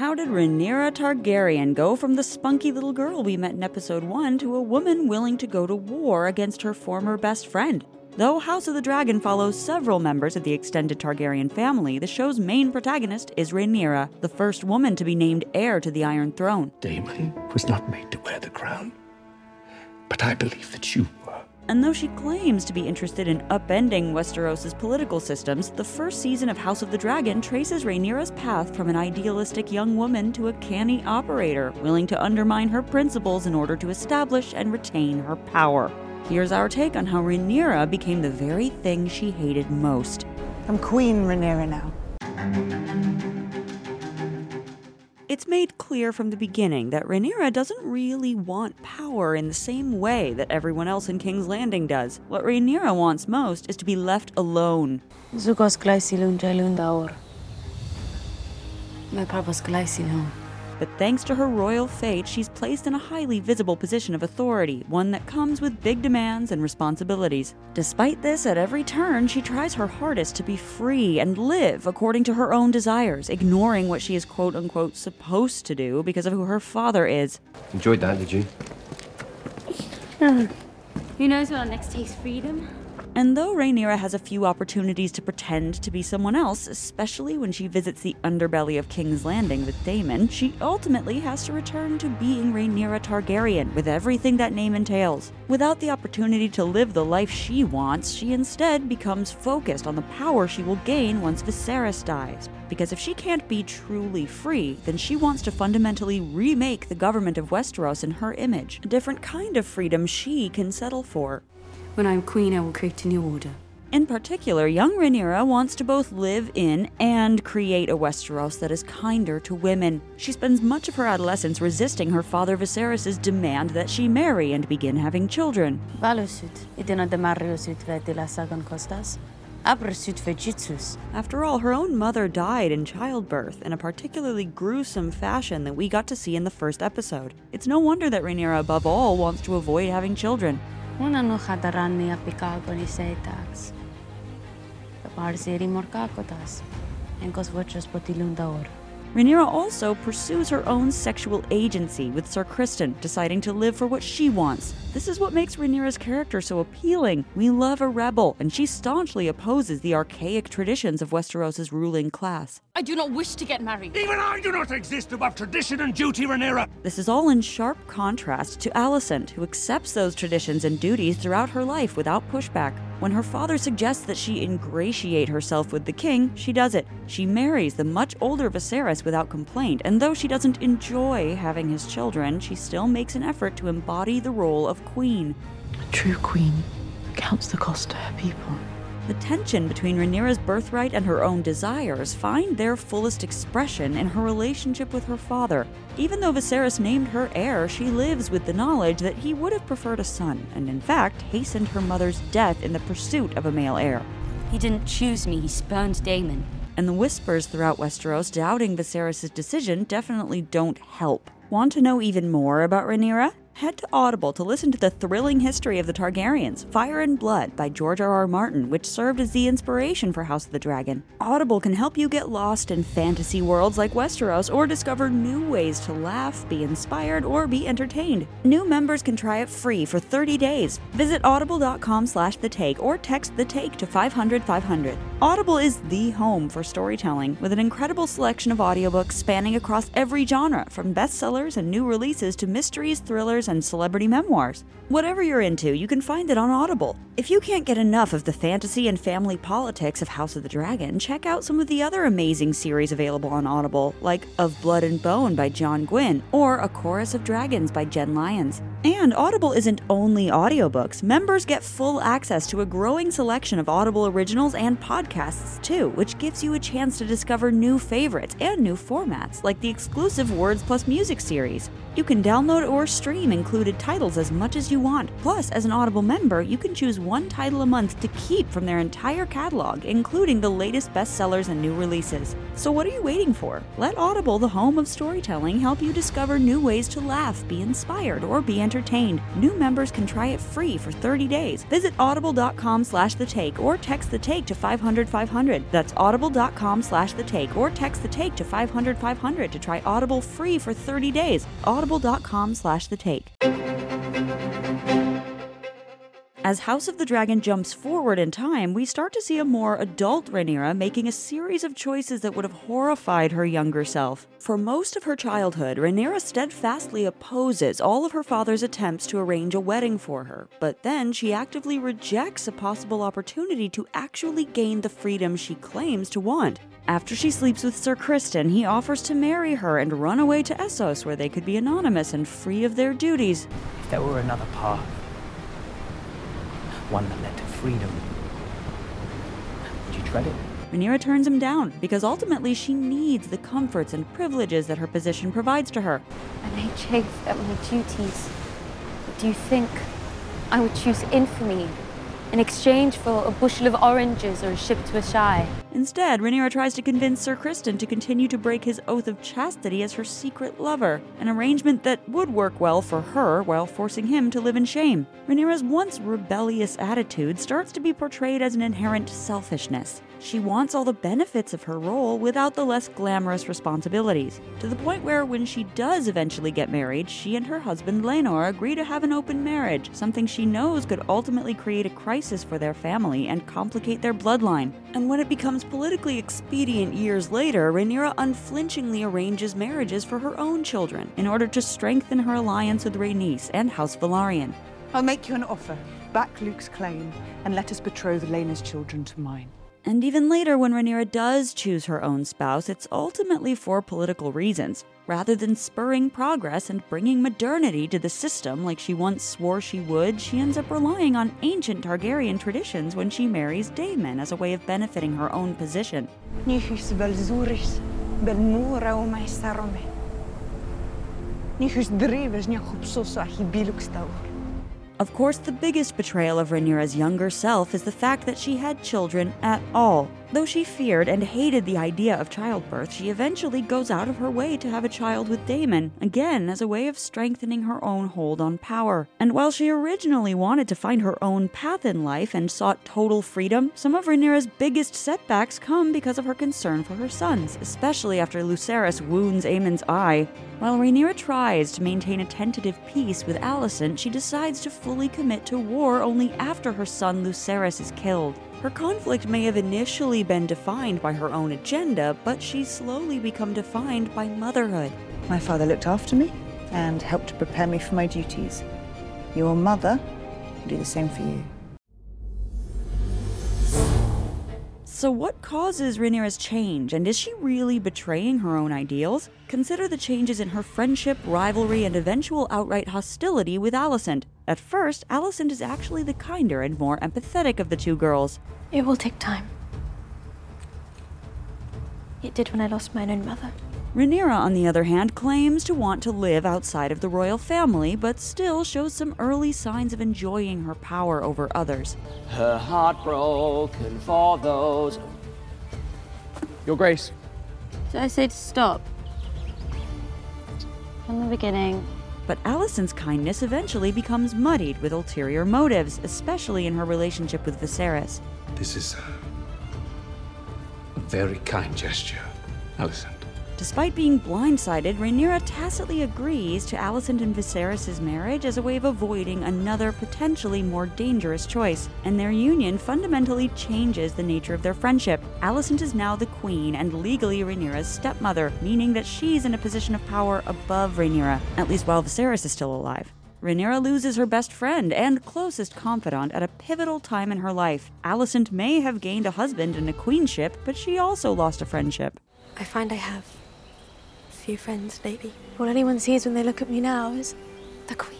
How did Rhaenyra Targaryen go from the spunky little girl we met in episode 1 to a woman willing to go to war against her former best friend? Though House of the Dragon follows several members of the extended Targaryen family, the show's main protagonist is Rhaenyra, the first woman to be named heir to the Iron Throne. Daemon was not made to wear the crown, but I believe that you. And though she claims to be interested in upending Westeros' political systems, the first season of House of the Dragon traces Rhaenyra's path from an idealistic young woman to a canny operator, willing to undermine her principles in order to establish and retain her power. Here's our take on how Rhaenyra became the very thing she hated most. I'm Queen Rhaenyra now. It's made clear from the beginning that Rhaenyra doesn't really want power in the same way that everyone else in King's Landing does. What Rhaenyra wants most is to be left alone. Zukos glaisilun jailun daor. Me. But thanks to her royal fate, she's placed in a highly visible position of authority, one that comes with big demands and responsibilities. Despite this, at every turn, she tries her hardest to be free and live according to her own desires, ignoring what she is quote unquote supposed to do because of who her father is. Enjoyed that, did you? Who knows when our next taste freedom? And though Rhaenyra has a few opportunities to pretend to be someone else, especially when she visits the underbelly of King's Landing with Daemon, she ultimately has to return to being Rhaenyra Targaryen, with everything that name entails. Without the opportunity to live the life she wants, she instead becomes focused on the power she will gain once Viserys dies. Because if she can't be truly free, then she wants to fundamentally remake the government of Westeros in her image, a different kind of freedom she can settle for. When I'm queen, I will create a new order. In particular, young Rhaenyra wants to both live in and create a Westeros that is kinder to women. She spends much of her adolescence resisting her father Viserys' demand that she marry and begin having children. Valusut, idina demariusut vetila sagon costas. Abrasut vejitsus. After all, her own mother died in childbirth in a particularly gruesome fashion that we got to see in the first episode. It's no wonder that Rhaenyra, above all, wants to avoid having children. Una ni seitax. Rhaenyra also pursues her own sexual agency, with Sir Criston deciding to live for what she wants. This is what makes Rhaenyra's character so appealing. We love a rebel, and she staunchly opposes the archaic traditions of Westeros' ruling class. I do not wish to get married. Even I do not exist above tradition and duty, Rhaenyra. This is all in sharp contrast to Alicent, who accepts those traditions and duties throughout her life without pushback. When her father suggests that she ingratiate herself with the king, she does it. She marries the much older Viserys without complaint, and though she doesn't enjoy having his children, she still makes an effort to embody the role of queen. A true queen counts the cost to her people. The tension between Rhaenyra's birthright and her own desires find their fullest expression in her relationship with her father. Even though Viserys named her heir, she lives with the knowledge that he would have preferred a son, and in fact hastened her mother's death in the pursuit of a male heir. He didn't choose me, he spurned Daemon. And the whispers throughout Westeros doubting Viserys' decision definitely don't help. Want to know even more about Rhaenyra? Head to Audible to listen to the thrilling history of the Targaryens, Fire and Blood by George R. R. Martin, which served as the inspiration for House of the Dragon. Audible can help you get lost in fantasy worlds like Westeros or discover new ways to laugh, be inspired, or be entertained. New members can try it free for 30 days. Visit audible.com slash the take or text the take to 500 500. Audible is the home for storytelling with an incredible selection of audiobooks spanning across every genre, from bestsellers and new releases to mysteries, thrillers, and celebrity memoirs. Whatever you're into, you can find it on Audible. If you can't get enough of the fantasy and family politics of House of the Dragon, check out some of the other amazing series available on Audible, like Of Blood and Bone by John Gwynne or A Chorus of Dragons by Jenn Lyons. And Audible isn't only audiobooks. Members get full access to a growing selection of Audible originals and podcasts too, which gives you a chance to discover new favorites and new formats, like the exclusive Words Plus Music series. You can download or stream included titles as much as you want. Plus, as an Audible member, you can choose one title a month to keep from their entire catalog, including the latest bestsellers and new releases. So, what are you waiting for? Let Audible, the home of storytelling, help you discover new ways to laugh, be inspired, or be entertained. New members can try it free for 30 days. Visit audible.com slash the take or text the take to 500 500. That's audible.com slash the take or text the take to 500 500 to try Audible free for 30 days. Audible.com slash the take. As House of the Dragon jumps forward in time, we start to see a more adult Rhaenyra making a series of choices that would have horrified her younger self. For most of her childhood, Rhaenyra steadfastly opposes all of her father's attempts to arrange a wedding for her, but then she actively rejects a possible opportunity to actually gain the freedom she claims to want. After she sleeps with Sir Criston, he offers to marry her and run away to Essos where they could be anonymous and free of their duties. If there were another path, one that led to freedom, would you tread it? Rhaenyra turns him down because ultimately she needs the comforts and privileges that her position provides to her. I may chafe at my duties, but do you think I would choose infamy in exchange for a bushel of oranges or a ship to Asshai? Instead, Rhaenyra tries to convince Sir Criston to continue to break his oath of chastity as her secret lover, an arrangement that would work well for her while forcing him to live in shame. Rhaenyra's once rebellious attitude starts to be portrayed as an inherent selfishness. She wants all the benefits of her role without the less glamorous responsibilities, to the point where when she does eventually get married, she and her husband Laenor agree to have an open marriage, something she knows could ultimately create a crisis for their family and complicate their bloodline. And when it becomes politically expedient years later, Rhaenyra unflinchingly arranges marriages for her own children in order to strengthen her alliance with Rhaenys and House Velaryon. I'll make you an offer. Back Luke's claim, and let us betroth Laena's children to mine. And even later, when Rhaenyra does choose her own spouse, it's ultimately for political reasons. Rather than spurring progress and bringing modernity to the system like she once swore she would, she ends up relying on ancient Targaryen traditions when she marries Daemon as a way of benefiting her own position. Of course, the biggest betrayal of Rhaenyra's younger self is the fact that she had children at all. Though she feared and hated the idea of childbirth, she eventually goes out of her way to have a child with Daemon, again as a way of strengthening her own hold on power. And while she originally wanted to find her own path in life and sought total freedom, some of Rhaenyra's biggest setbacks come because of her concern for her sons, especially after Lucerys wounds Aemond's eye. While Rhaenyra tries to maintain a tentative peace with Alicent, she decides to fully commit to war only after her son Lucerys is killed. Her conflict may have initially been defined by her own agenda, but she's slowly become defined by motherhood. My father looked after me and helped to prepare me for my duties. Your mother will do the same for you. So, what causes Rhaenyra's change, and is she really betraying her own ideals? Consider the changes in her friendship, rivalry, and eventual outright hostility with Alicent. At first, Alicent is actually the kinder and more empathetic of the two girls. It will take time. It did when I lost my own mother. Rhaenyra, on the other hand, claims to want to live outside of the royal family, but still shows some early signs of enjoying her power over others. Her heart broken for those. Your Grace. Did I say to stop? From the beginning, But Alicent's kindness eventually becomes muddied with ulterior motives, especially in her relationship with Viserys. This is a very kind gesture, Alicent. Despite being blindsided, Rhaenyra tacitly agrees to Alicent and Viserys' marriage as a way of avoiding another potentially more dangerous choice, and their union fundamentally changes the nature of their friendship. Alicent is now the queen and legally Rhaenyra's stepmother, meaning that she's in a position of power above Rhaenyra, at least while Viserys is still alive. Rhaenyra loses her best friend and closest confidant at a pivotal time in her life. Alicent may have gained a husband and a queenship, but she also lost a friendship. I find I have few friends lately. All anyone sees when they look at me now is the Queen.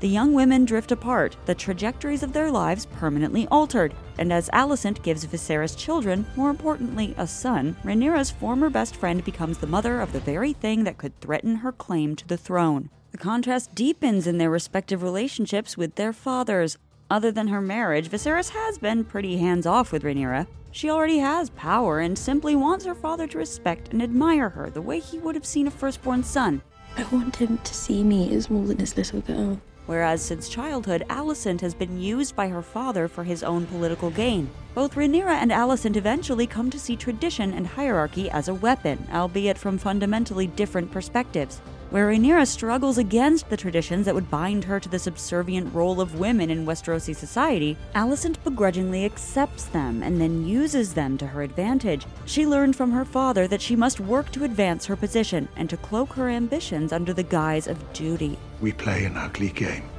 The young women drift apart, the trajectories of their lives permanently altered, and as Alicent gives Viserys children, more importantly, a son, Rhaenyra's former best friend becomes the mother of the very thing that could threaten her claim to the throne. The contrast deepens in their respective relationships with their fathers. Other than her marriage, Viserys has been pretty hands off with Rhaenyra. She already has power and simply wants her father to respect and admire her the way he would have seen a firstborn son. I want him to see me as more than his little girl. Whereas since childhood, Alicent has been used by her father for his own political gain. Both Rhaenyra and Alicent eventually come to see tradition and hierarchy as a weapon, albeit from fundamentally different perspectives. Where Rhaenyra struggles against the traditions that would bind her to the subservient role of women in Westerosi society, Alicent begrudgingly accepts them and then uses them to her advantage. She learned from her father that she must work to advance her position and to cloak her ambitions under the guise of duty. We play an ugly game.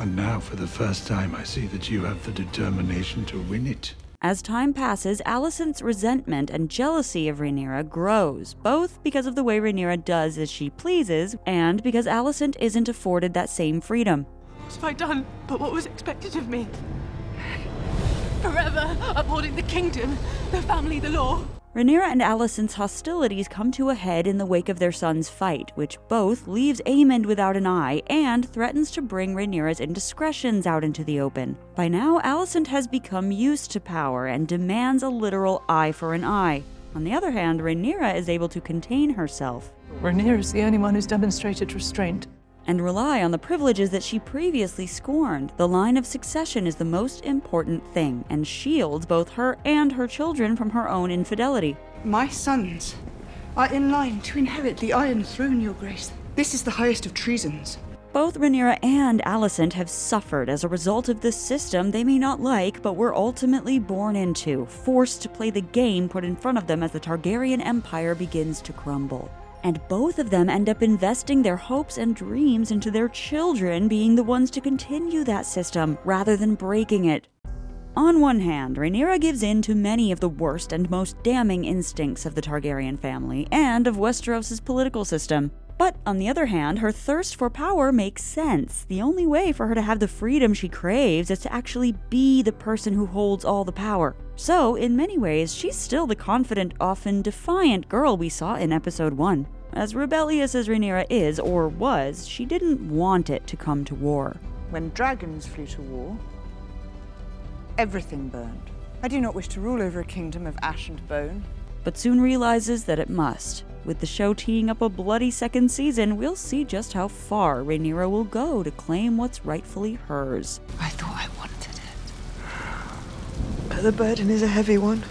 And now, for the first time, I see that you have the determination to win it. As time passes, Alicent's resentment and jealousy of Rhaenyra grows, both because of the way Rhaenyra does as she pleases, and because Alicent isn't afforded that same freedom. What have I done but what was expected of me? Forever upholding the kingdom, the family, the law. Rhaenyra and Alicent's hostilities come to a head in the wake of their son's fight, which both leaves Aemond without an eye and threatens to bring Rhaenyra's indiscretions out into the open. By now, Alicent has become used to power and demands a literal eye for an eye. On the other hand, Rhaenyra is able to contain herself Rhaenyra is the only one who's demonstrated restraint. And rely on the privileges that she previously scorned. The line of succession is the most important thing and shields both her and her children from her own infidelity. My sons are in line to inherit the Iron Throne, Your Grace. This is the highest of treasons. Both Rhaenyra and Alicent have suffered as a result of this system they may not like, but were ultimately born into, forced to play the game put in front of them as the Targaryen Empire begins to crumble. And both of them end up investing their hopes and dreams into their children being the ones to continue that system rather than breaking it. On one hand, Rhaenyra gives in to many of the worst and most damning instincts of the Targaryen family and of Westeros' political system. But on the other hand, her thirst for power makes sense. The only way for her to have the freedom she craves is to actually be the person who holds all the power. So, in many ways, she's still the confident, often defiant girl we saw in episode 1. As rebellious as Rhaenyra is, or was, she didn't want it to come to war. When dragons flew to war, everything burned. I do not wish to rule over a kingdom of ash and bone. but soon realizes that it must. With the show teeing up a bloody second season, we'll see just how far Rhaenyra will go to claim what's rightfully hers. I thought I wanted it. But the burden is a heavy one.